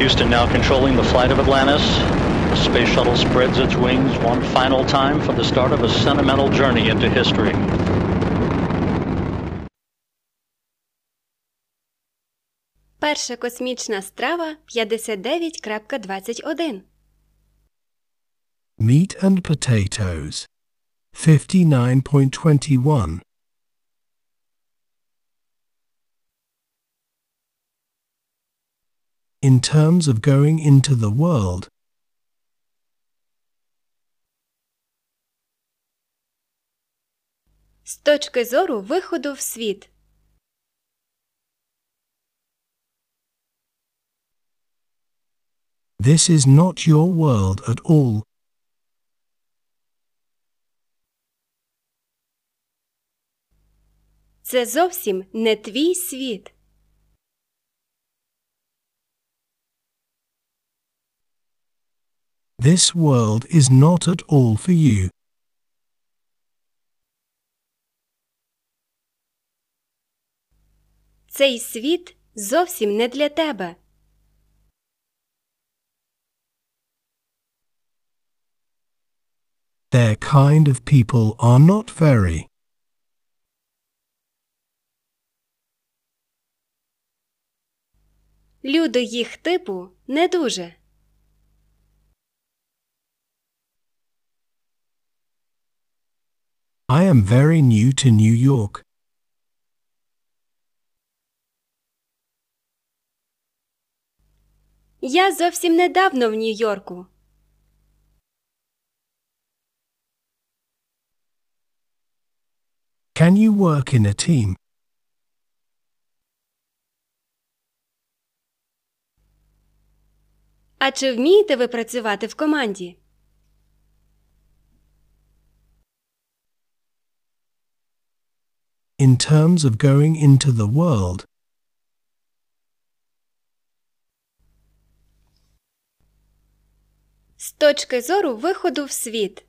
Houston now controlling the flight of Atlantis. The space shuttle spreads its wings one final time for the start of a sentimental journey into history. Перша космічна страва 59.21. Meat and potatoes. 59.21. In terms of going into the world, З точки зору виходу в світ. this is not your world at all. Це зовсім не твій світ. This world is not at all for you. Цей світ зовсім не для тебе. Their kind of people are not very. Люди їх типу не дуже. I am very new to New York. Я зовсім недавно в Нью-Йорку. Can you work in a team? А чи вмієте ви працювати в команді? In terms of going into the world, З точки зору виходу в світ.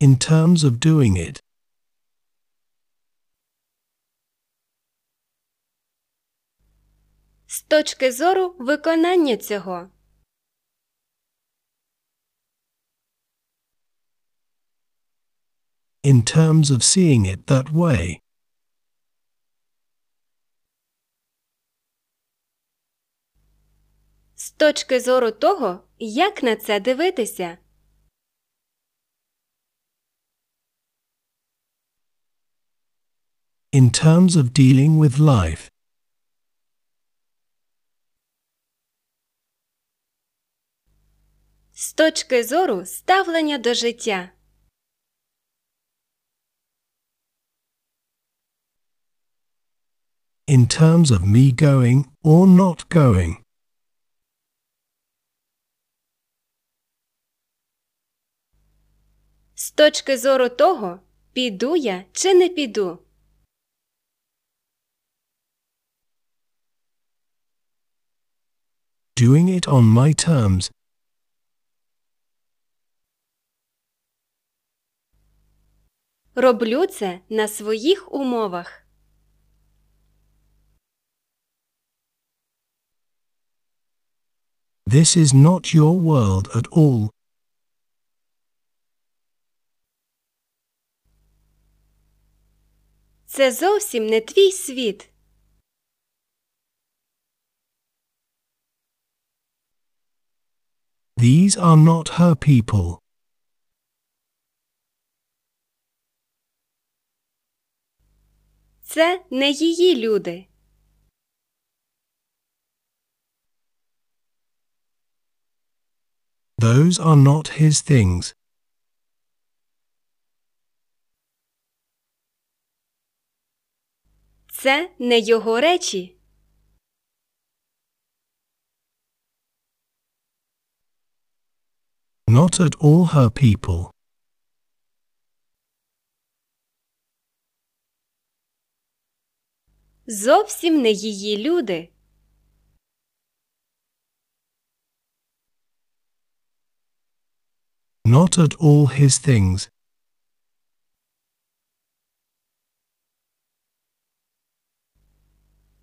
in terms of doing it, З точки зору виконання цього. In terms of seeing it that way, З точки зору того, як на це дивитися. in terms of dealing with life, З точки зору ставлення до життя. In terms of me going or not going, З точки зору того, піду я чи не піду. doing it on my terms, Роблю це на своїх умовах. This is not your world at all. Це зовсім не твій світ. These are not her people. Це не її люди. Those are not his things. Це не його речі. Not at all her people. Зовсім не її люди. Not at all his things.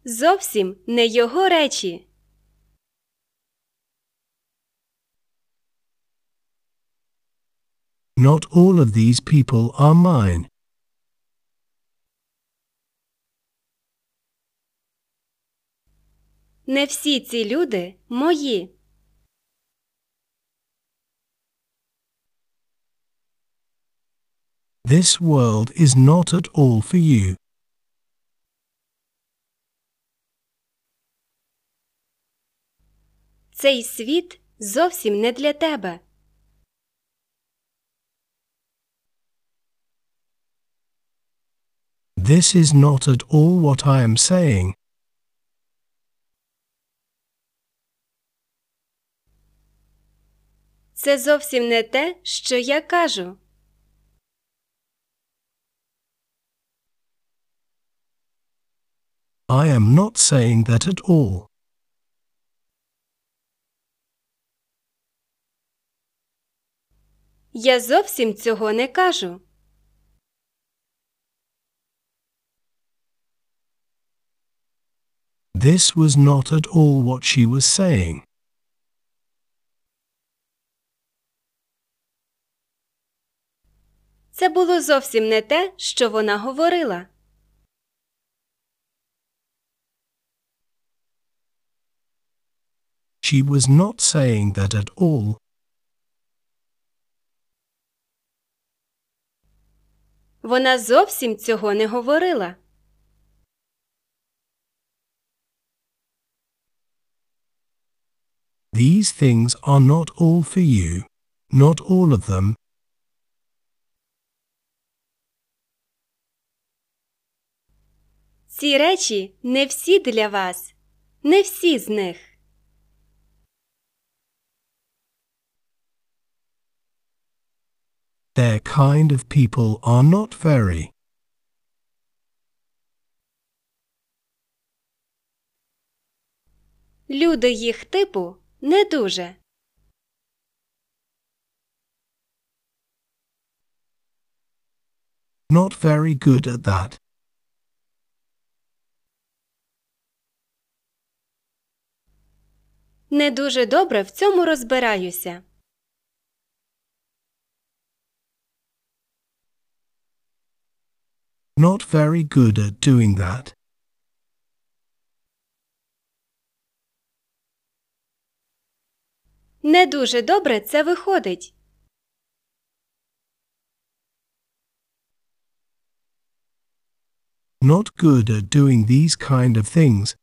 зовсім не його речі. Not all of these people are mine. Не всі ці люди мої. This world is not at all for you. Цей світ зовсім не для тебе. This is not at all what I am saying. Це зовсім не те, що я кажу. I am not saying that at all. Я зовсім цього не кажу. This was not at all what she was saying. Це було зовсім не те, що вона говорила. She was not saying that at all. Вона зовсім цього не говорила. These things are not all for you. Not all of them. Ці речі не всі для вас. Не всі з них. Their kind of people are not very. Люди їх типу не дуже. Not very good at that. Не дуже добре в цьому розбираюся. Not very good at doing that. Не дуже добре це виходить. Not good at doing these kind of things.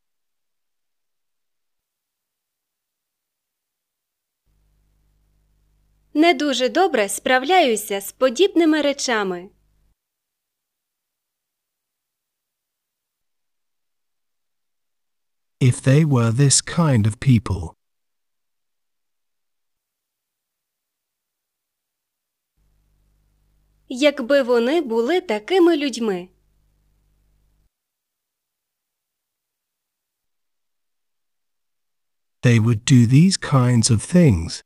Не дуже добре справляюся з подібними речами. If they were this kind of people. Якби вони були такими людьми. They would do these kinds of things.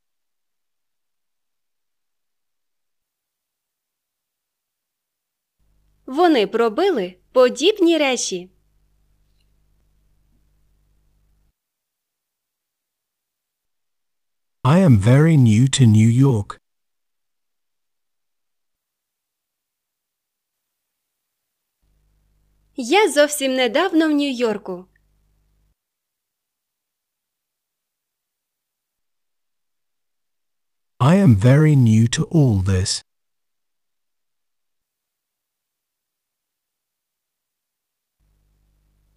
Вони пробили подібні речі. I am very new to New York. Я зовсім недавно в Нью-Йорку. I am very new to all this.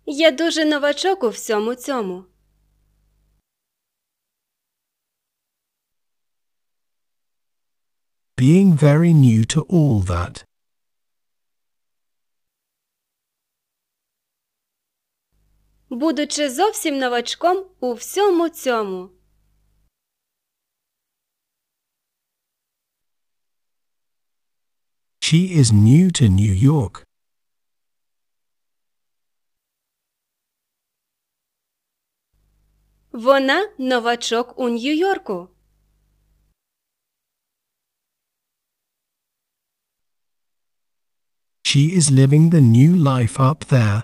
Я дуже новачок у всьому цьому. Very new to all that. Будучи зовсім новачком у всьому цьому. She is new to New York. Вона новачок у Нью-Йорку. She is living the new life up there.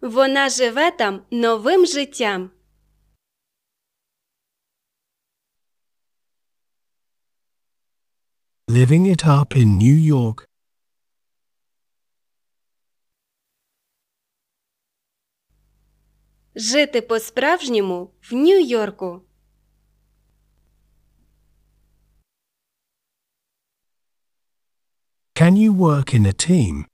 Вона живе там новим життям. Living it up in New York. Жити по-справжньому в Нью-Йорку. Can you work in a team?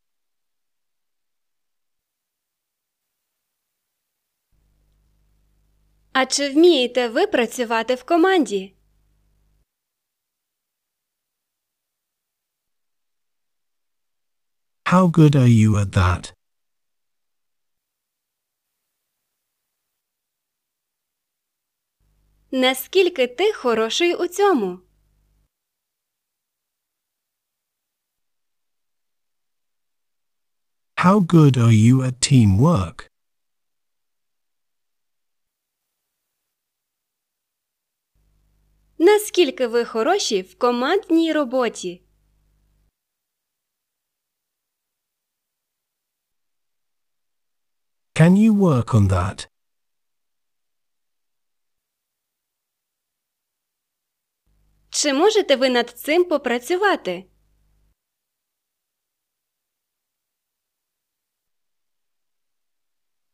А чи вмієте ви працювати в команді? How good are you at that? Наскільки ти хороший у цьому? How good are you at teamwork? Наскільки ви хороші в командній роботі? Can you work on that? Чи можете ви над цим попрацювати?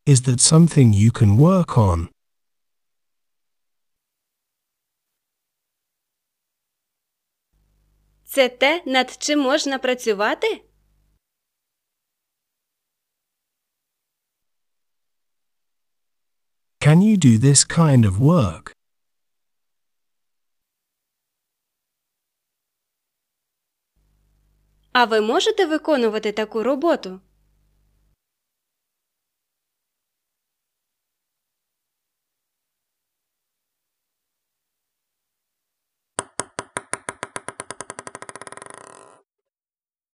Is that something you can work on? Це те, над чим можна працювати? Can you do this kind of work? А ви можете виконувати таку роботу?